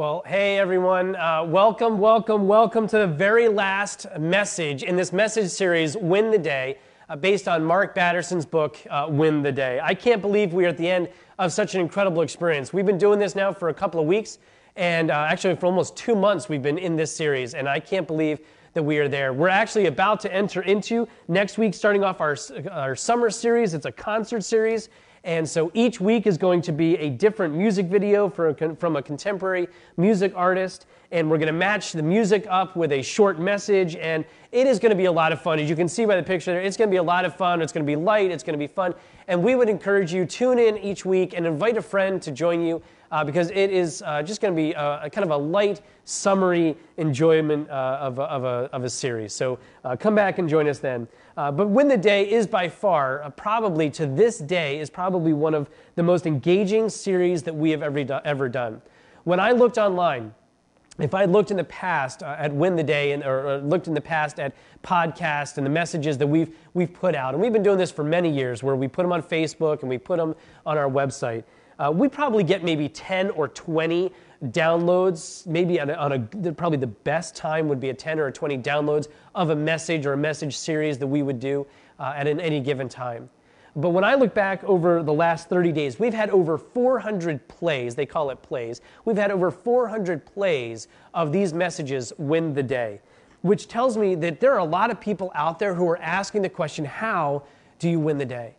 Well, hey everyone, uh, welcome, welcome, welcome to the very last message in this message series, Win the Day, uh, based on Mark Batterson's book, uh, Win the Day. I can't believe we are at the end of such an incredible experience. We've been doing this now for a couple of weeks, and uh, actually for almost two months we've been in this series, and I can't believe that we are there. We're actually about to enter into next week, starting off our, our summer series. It's a concert series. And so each week is going to be a different music video a, from a contemporary music artist. And we're going to match the music up with a short message. And it is going to be a lot of fun. As you can see by the picture there, it's going to be a lot of fun. It's going to be light. It's going to be fun. And we would encourage you tune in each week and invite a friend to join you uh, because it is uh, just going to be a, a, kind of a light, summary enjoyment uh, of, a, of, a, of a series. So uh, come back and join us then. Uh, but Win the Day is by far, probably to this day, is probably one of the most engaging series that we have ever, do- ever done. When I looked online, if I had looked in the past uh, at Win the Day and, or, or, looked in the past at podcasts and the messages that we've, we've put out, and we've been doing this for many years where we put them on Facebook and we put them on our website, uh, we probably get maybe 10 or 20 downloads, maybe on a, on a, probably the best time would be a 10 or 20 downloads of a message or a message series that we would do uh, at an, any given time. But when I look back over the last 30 days, we've had over 400 plays. They call it plays. We've had over 400 plays of these messages win the day, which tells me that there are a lot of people out there who are asking the question how do you win the day?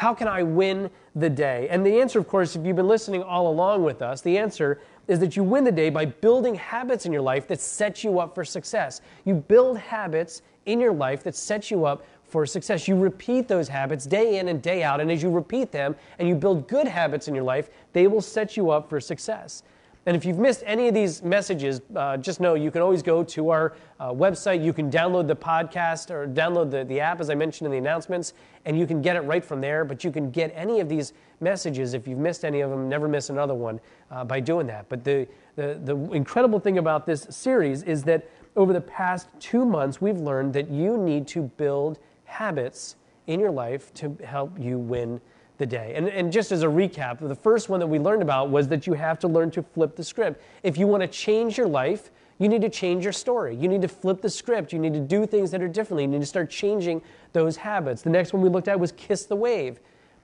How can I win the day? And the answer, of course, if you've been listening all along with us, the answer is that you win the day by building habits in your life that set you up for success. You build habits in your life that set you up for success. You repeat those habits day in and day out, and as you repeat them and you build good habits in your life, they will set you up for success. And if you've missed any of these messages, uh, just know you can always go to our uh, website. You can download the podcast or download the, the app, as I mentioned in the announcements, and you can get it right from there. But you can get any of these messages, if you've missed any of them, never miss another one uh, by doing that. But the, the, the incredible thing about this series is that over the past two months, we've learned that you need to build habits in your life to help you win the day. And, and just as a recap, the first one that we learned about was that you have to learn to flip the script. If you want to change your life, you need to change your story. You need to flip the script. You need to do things that are differently. You need to start changing those habits. The next one we looked at was kiss the wave.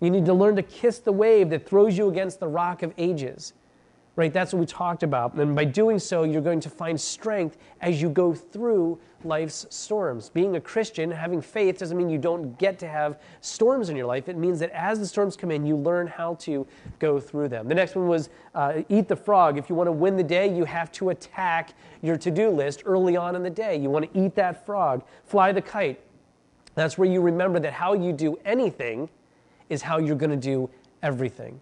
You need to learn to kiss the wave that throws you against the rock of ages right? That's what we talked about. And by doing so, you're going to find strength as you go through life's storms. Being a Christian, having faith, doesn't mean you don't get to have storms in your life. It means that as the storms come in, you learn how to go through them. The next one was uh, eat the frog. If you want to win the day, you have to attack your to do list early on in the day. You want to eat that frog, fly the kite. That's where you remember that how you do anything is how you're going to do everything.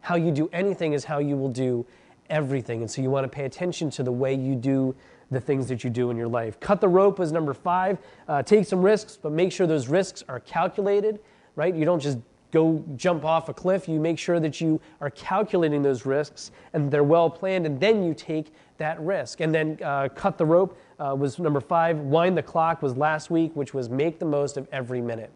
How you do anything is how you will do everything. And so you want to pay attention to the way you do the things that you do in your life. Cut the rope was number five. Uh, take some risks, but make sure those risks are calculated, right? You don't just go jump off a cliff. You make sure that you are calculating those risks and they're well planned, and then you take that risk. And then uh, cut the rope uh, was number five. Wind the clock was last week, which was make the most of every minute.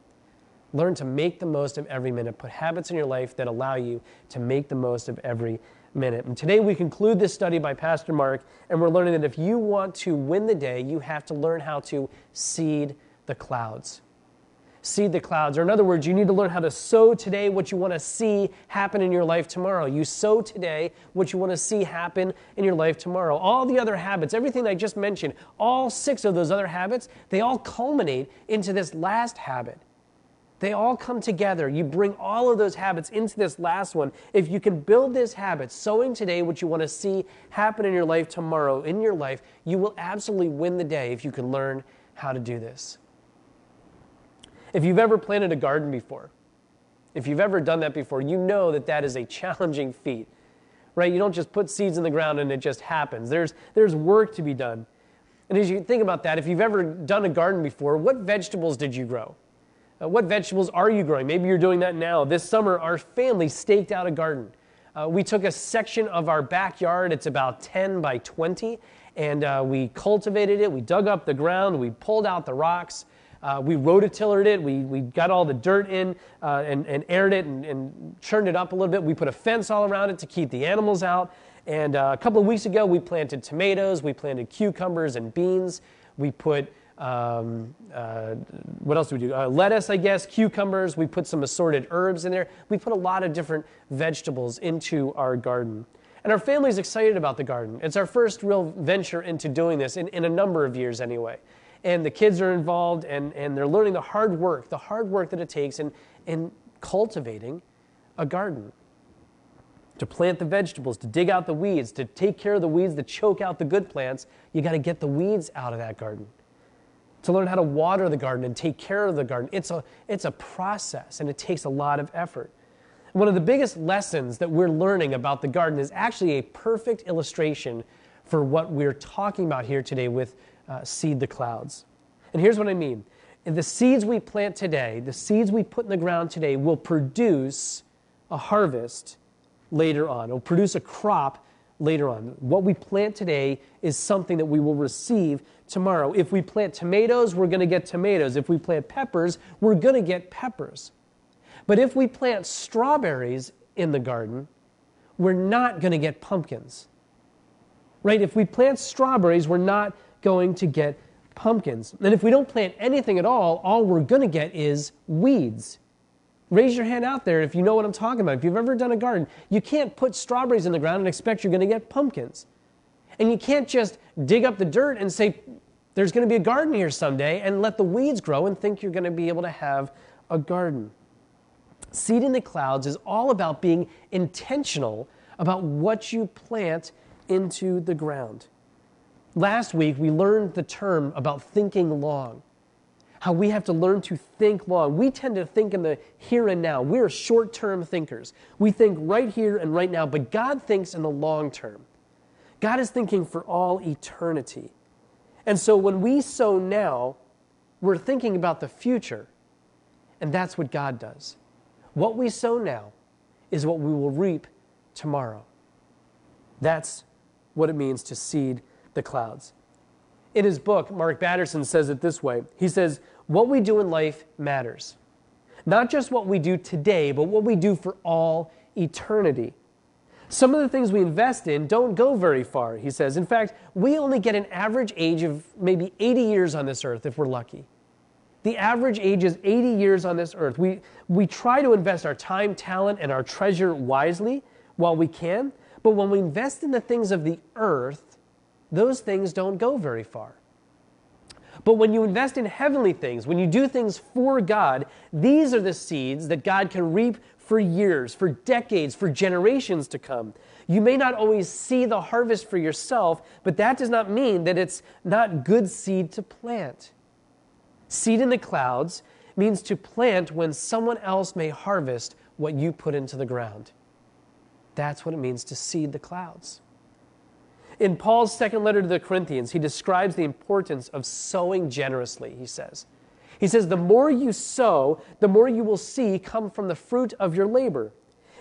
Learn to make the most of every minute. Put habits in your life that allow you to make the most of every minute. And today we conclude this study by Pastor Mark, and we're learning that if you want to win the day, you have to learn how to seed the clouds. Seed the clouds. Or, in other words, you need to learn how to sow today what you want to see happen in your life tomorrow. You sow today what you want to see happen in your life tomorrow. All the other habits, everything I just mentioned, all six of those other habits, they all culminate into this last habit they all come together. You bring all of those habits into this last one. If you can build this habit, sowing today what you want to see happen in your life tomorrow, in your life, you will absolutely win the day if you can learn how to do this. If you've ever planted a garden before, if you've ever done that before, you know that that is a challenging feat, right? You don't just put seeds in the ground and it just happens. There's, there's work to be done. And as you think about that, if you've ever done a garden before, what vegetables did you grow? Uh, what vegetables are you growing? Maybe you're doing that now. This summer, our family staked out a garden. Uh, we took a section of our backyard, it's about 10 by 20, and uh, we cultivated it. We dug up the ground, we pulled out the rocks, uh, we rototillered it, we, we got all the dirt in uh, and, and aired it and, and churned it up a little bit. We put a fence all around it to keep the animals out. And uh, a couple of weeks ago, we planted tomatoes, we planted cucumbers and beans. We put, um, uh, what else do we do? Uh, lettuce, I guess, cucumbers. We put some assorted herbs in there. We put a lot of different vegetables into our garden. And our family's excited about the garden. It's our first real venture into doing this in, in a number of years, anyway. And the kids are involved and, and they're learning the hard work, the hard work that it takes in, in cultivating a garden to plant the vegetables, to dig out the weeds, to take care of the weeds that choke out the good plants, you got to get the weeds out of that garden. To learn how to water the garden and take care of the garden, it's a, it's a process and it takes a lot of effort. One of the biggest lessons that we're learning about the garden is actually a perfect illustration for what we're talking about here today with uh, Seed the Clouds. And here's what I mean the seeds we plant today, the seeds we put in the ground today, will produce a harvest later on. It'll produce a crop later on. What we plant today is something that we will receive tomorrow. If we plant tomatoes, we're going to get tomatoes. If we plant peppers, we're going to get peppers. But if we plant strawberries in the garden, we're not going to get pumpkins. Right? If we plant strawberries, we're not going to get pumpkins. And if we don't plant anything at all, all we're going to get is weeds. Raise your hand out there if you know what I'm talking about. If you've ever done a garden, you can't put strawberries in the ground and expect you're going to get pumpkins. And you can't just dig up the dirt and say, there's going to be a garden here someday and let the weeds grow and think you're going to be able to have a garden. Seed in the clouds is all about being intentional about what you plant into the ground. Last week, we learned the term about thinking long how we have to learn to think long. We tend to think in the here and now. We're short term thinkers. We think right here and right now, but God thinks in the long term. God is thinking for all eternity. And so when we sow now, we're thinking about the future. And that's what God does. What we sow now is what we will reap tomorrow. That's what it means to seed the clouds. In his book, Mark Batterson says it this way He says, what we do in life matters. Not just what we do today, but what we do for all eternity. Some of the things we invest in don't go very far, he says. In fact, we only get an average age of maybe 80 years on this earth if we're lucky. The average age is 80 years on this earth. We, we try to invest our time, talent, and our treasure wisely while we can, but when we invest in the things of the earth, those things don't go very far. But when you invest in heavenly things, when you do things for God, these are the seeds that God can reap for years, for decades, for generations to come. You may not always see the harvest for yourself, but that does not mean that it's not good seed to plant. Seed in the clouds means to plant when someone else may harvest what you put into the ground. That's what it means to seed the clouds. In Paul's second letter to the Corinthians, he describes the importance of sowing generously, he says. He says, The more you sow, the more you will see come from the fruit of your labor.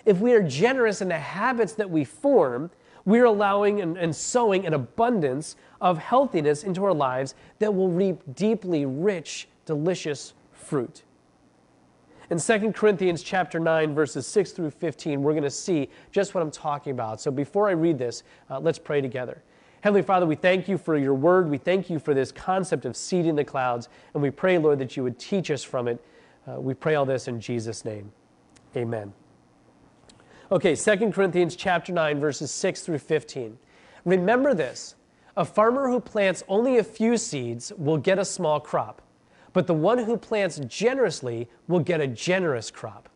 If we are generous in the habits that we form, we're allowing and, and sowing an abundance of healthiness into our lives that will reap deeply rich, delicious fruit. In 2 Corinthians chapter 9, verses 6 through 15, we're going to see just what I'm talking about. So before I read this, uh, let's pray together. Heavenly Father, we thank you for your word. We thank you for this concept of seeding the clouds. And we pray, Lord, that you would teach us from it. Uh, we pray all this in Jesus' name. Amen. Okay, 2 Corinthians chapter 9, verses 6 through 15. Remember this a farmer who plants only a few seeds will get a small crop but the one who plants generously will get a generous crop.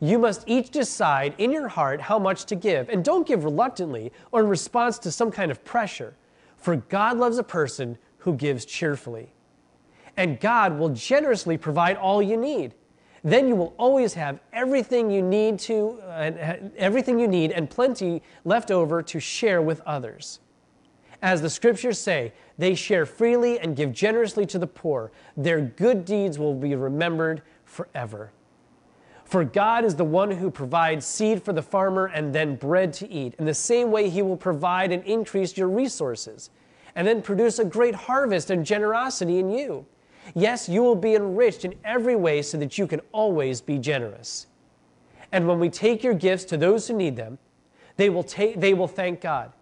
You must each decide in your heart how much to give, and don't give reluctantly or in response to some kind of pressure, for God loves a person who gives cheerfully. And God will generously provide all you need. Then you will always have everything you need to uh, everything you need and plenty left over to share with others. As the scriptures say, they share freely and give generously to the poor. Their good deeds will be remembered forever. For God is the one who provides seed for the farmer and then bread to eat. In the same way, He will provide and increase your resources, and then produce a great harvest and generosity in you. Yes, you will be enriched in every way so that you can always be generous. And when we take your gifts to those who need them, they will, take, they will thank God.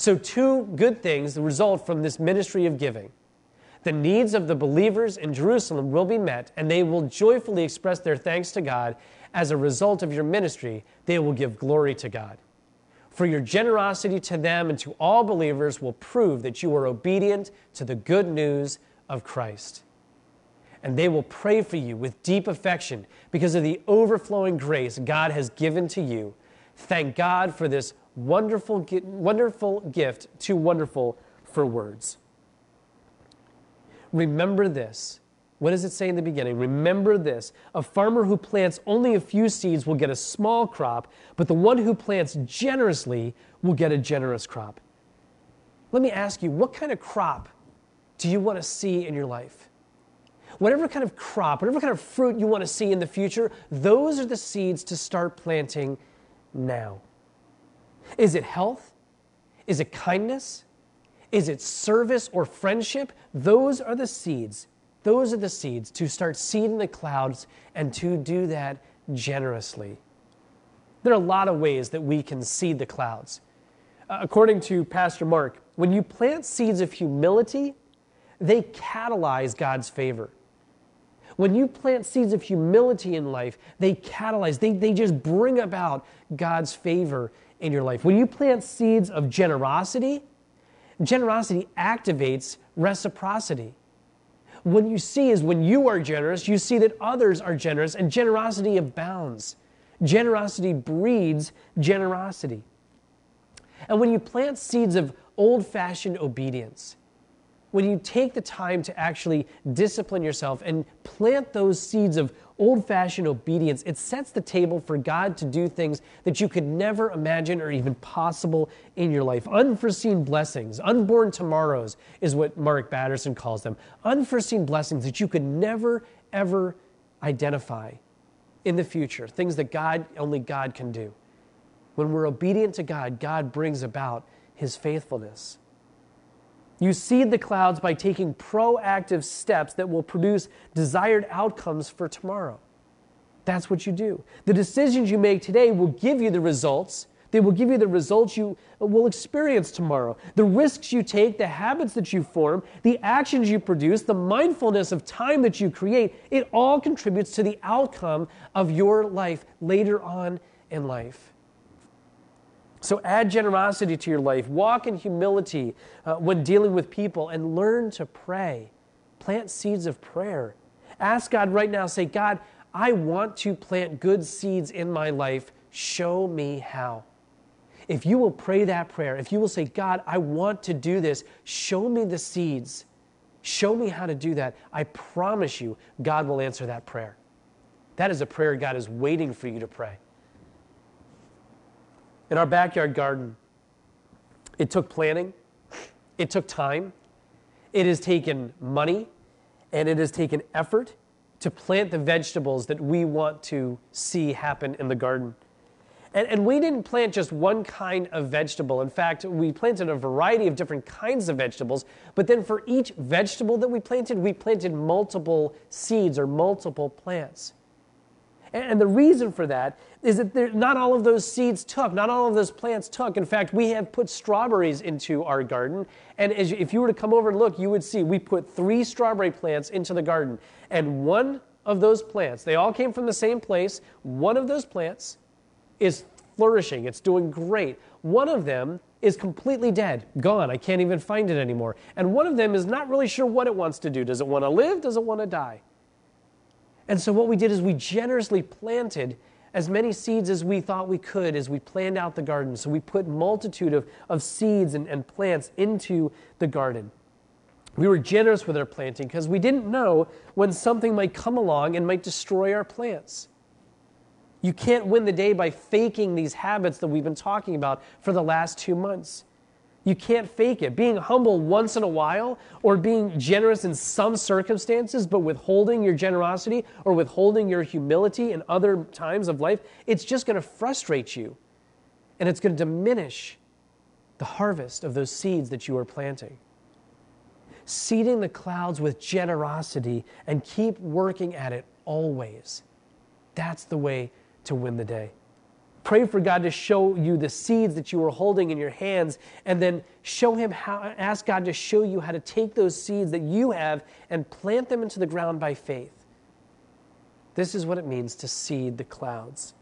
So, two good things result from this ministry of giving. The needs of the believers in Jerusalem will be met, and they will joyfully express their thanks to God. As a result of your ministry, they will give glory to God. For your generosity to them and to all believers will prove that you are obedient to the good news of Christ. And they will pray for you with deep affection because of the overflowing grace God has given to you. Thank God for this wonderful, wonderful gift, too wonderful for words. Remember this. What does it say in the beginning? Remember this. A farmer who plants only a few seeds will get a small crop, but the one who plants generously will get a generous crop. Let me ask you, what kind of crop do you want to see in your life? Whatever kind of crop, whatever kind of fruit you want to see in the future, those are the seeds to start planting now. Is it health? Is it kindness? Is it service or friendship? Those are the seeds. Those are the seeds to start seeding the clouds and to do that generously. There are a lot of ways that we can seed the clouds. Uh, according to Pastor Mark, when you plant seeds of humility, they catalyze God's favor. When you plant seeds of humility in life, they catalyze, they, they just bring about God's favor in your life. When you plant seeds of generosity, generosity activates reciprocity. What you see is when you are generous, you see that others are generous, and generosity abounds. Generosity breeds generosity. And when you plant seeds of old fashioned obedience, when you take the time to actually discipline yourself and plant those seeds of old fashioned obedience, it sets the table for God to do things that you could never imagine or even possible in your life. Unforeseen blessings, unborn tomorrows is what Mark Batterson calls them. Unforeseen blessings that you could never, ever identify in the future, things that God, only God can do. When we're obedient to God, God brings about his faithfulness. You seed the clouds by taking proactive steps that will produce desired outcomes for tomorrow. That's what you do. The decisions you make today will give you the results. They will give you the results you uh, will experience tomorrow. The risks you take, the habits that you form, the actions you produce, the mindfulness of time that you create, it all contributes to the outcome of your life later on in life. So add generosity to your life. Walk in humility uh, when dealing with people and learn to pray. Plant seeds of prayer. Ask God right now, say, God, I want to plant good seeds in my life. Show me how. If you will pray that prayer, if you will say, God, I want to do this, show me the seeds. Show me how to do that. I promise you, God will answer that prayer. That is a prayer God is waiting for you to pray in our backyard garden, it took planning, it took time, it has taken money, and it has taken effort to plant the vegetables that we want to see happen in the garden. And, and, we didn't plant just one kind of vegetable. In fact, we planted a variety of different kinds of vegetables. But then for each vegetable that we planted, we planted multiple seeds or multiple plants. And the reason for that is that not all of those seeds took, not all of those plants took. In fact, we have put strawberries into our garden. And as, if you were to come over and look, you would see we put three strawberry plants into the garden. And one of those plants, they all came from the same place, one of those plants is flourishing, it's doing great. One of them is completely dead, gone. I can't even find it anymore. And one of them is not really sure what it wants to do. Does it want to live? Does it want to die? And so what we did is we generously planted as many seeds as we thought we could as we planned out the garden. So we put multitude of, of seeds and, and plants into the garden. We were generous with our planting because we didn't know when something might come along and might destroy our plants. You can't win the day by faking these habits that we've been talking about for the last two months. You can't fake it. Being humble once in a while or being generous in some circumstances, but withholding your generosity or withholding your humility in other times of life, it's just going to frustrate you. And it's going to diminish the harvest of those seeds that you are planting. Seeding the clouds with generosity and keep working at it always. That's the way to win the day. Pray for God to show you the seeds that you are holding in your hands, and then show Him how, ask God to show you how to take those seeds that you have and plant them into the ground by faith. This is what it means to seed the clouds.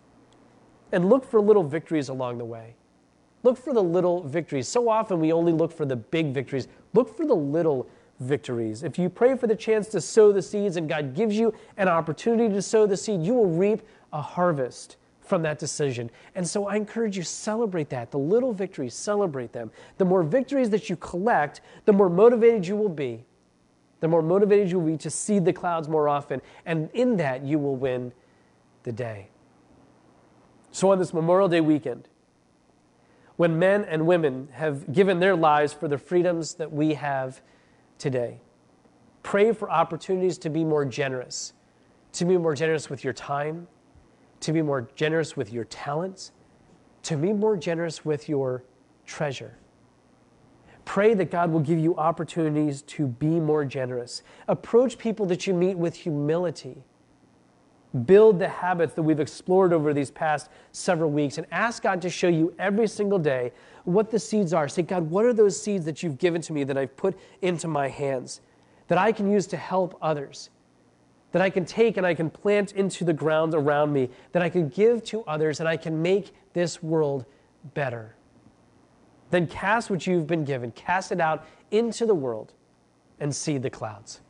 And look for little victories along the way. Look for the little victories. So often we only look for the big victories. Look for the little victories. If you pray for the chance to sow the seeds and God gives you an opportunity to sow the seed, you will reap a harvest from that decision. And so I encourage you celebrate that. The little victories, celebrate them. The more victories that you collect, the more motivated you will be. The more motivated you will be to see the clouds more often, and in that you will win the day. So on this Memorial Day weekend, when men and women have given their lives for the freedoms that we have today, pray for opportunities to be more generous, to be more generous with your time, to be more generous with your talents, to be more generous with your treasure. Pray that God will give you opportunities to be more generous. Approach people that you meet with humility. Build the habits that we've explored over these past several weeks and ask God to show you every single day what the seeds are. Say, God, what are those seeds that you've given to me that I've put into my hands that I can use to help others? That I can take and I can plant into the ground around me, that I can give to others, and I can make this world better. Then cast what you've been given, cast it out into the world, and seed the clouds.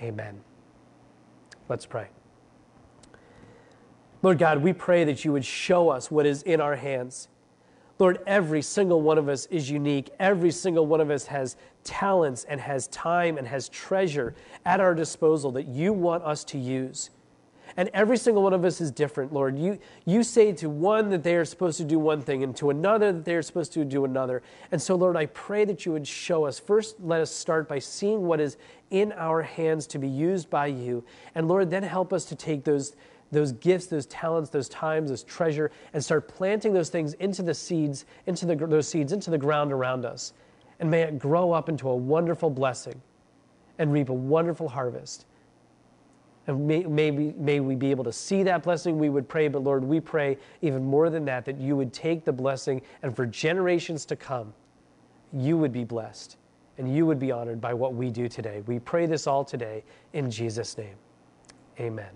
Amen. Let's pray. Lord God, we pray that you would show us what is in our hands. Lord, every single one of us is unique. Every single one of us has talents and has time and has treasure at our disposal that you want us to use. And every single one of us is different, Lord. You, you say to one that they are supposed to do one thing, and to another that they are supposed to do another. And so, Lord, I pray that you would show us. First, let us start by seeing what is in our hands to be used by you. And Lord, then help us to take those those gifts, those talents, those times, those treasure, and start planting those things into the seeds, into the, those seeds, into the ground around us. And may it grow up into a wonderful blessing and reap a wonderful harvest. And may, may, we, may we be able to see that blessing, we would pray. But Lord, we pray even more than that, that you would take the blessing and for generations to come, you would be blessed and you would be honored by what we do today. We pray this all today in Jesus' name. Amen.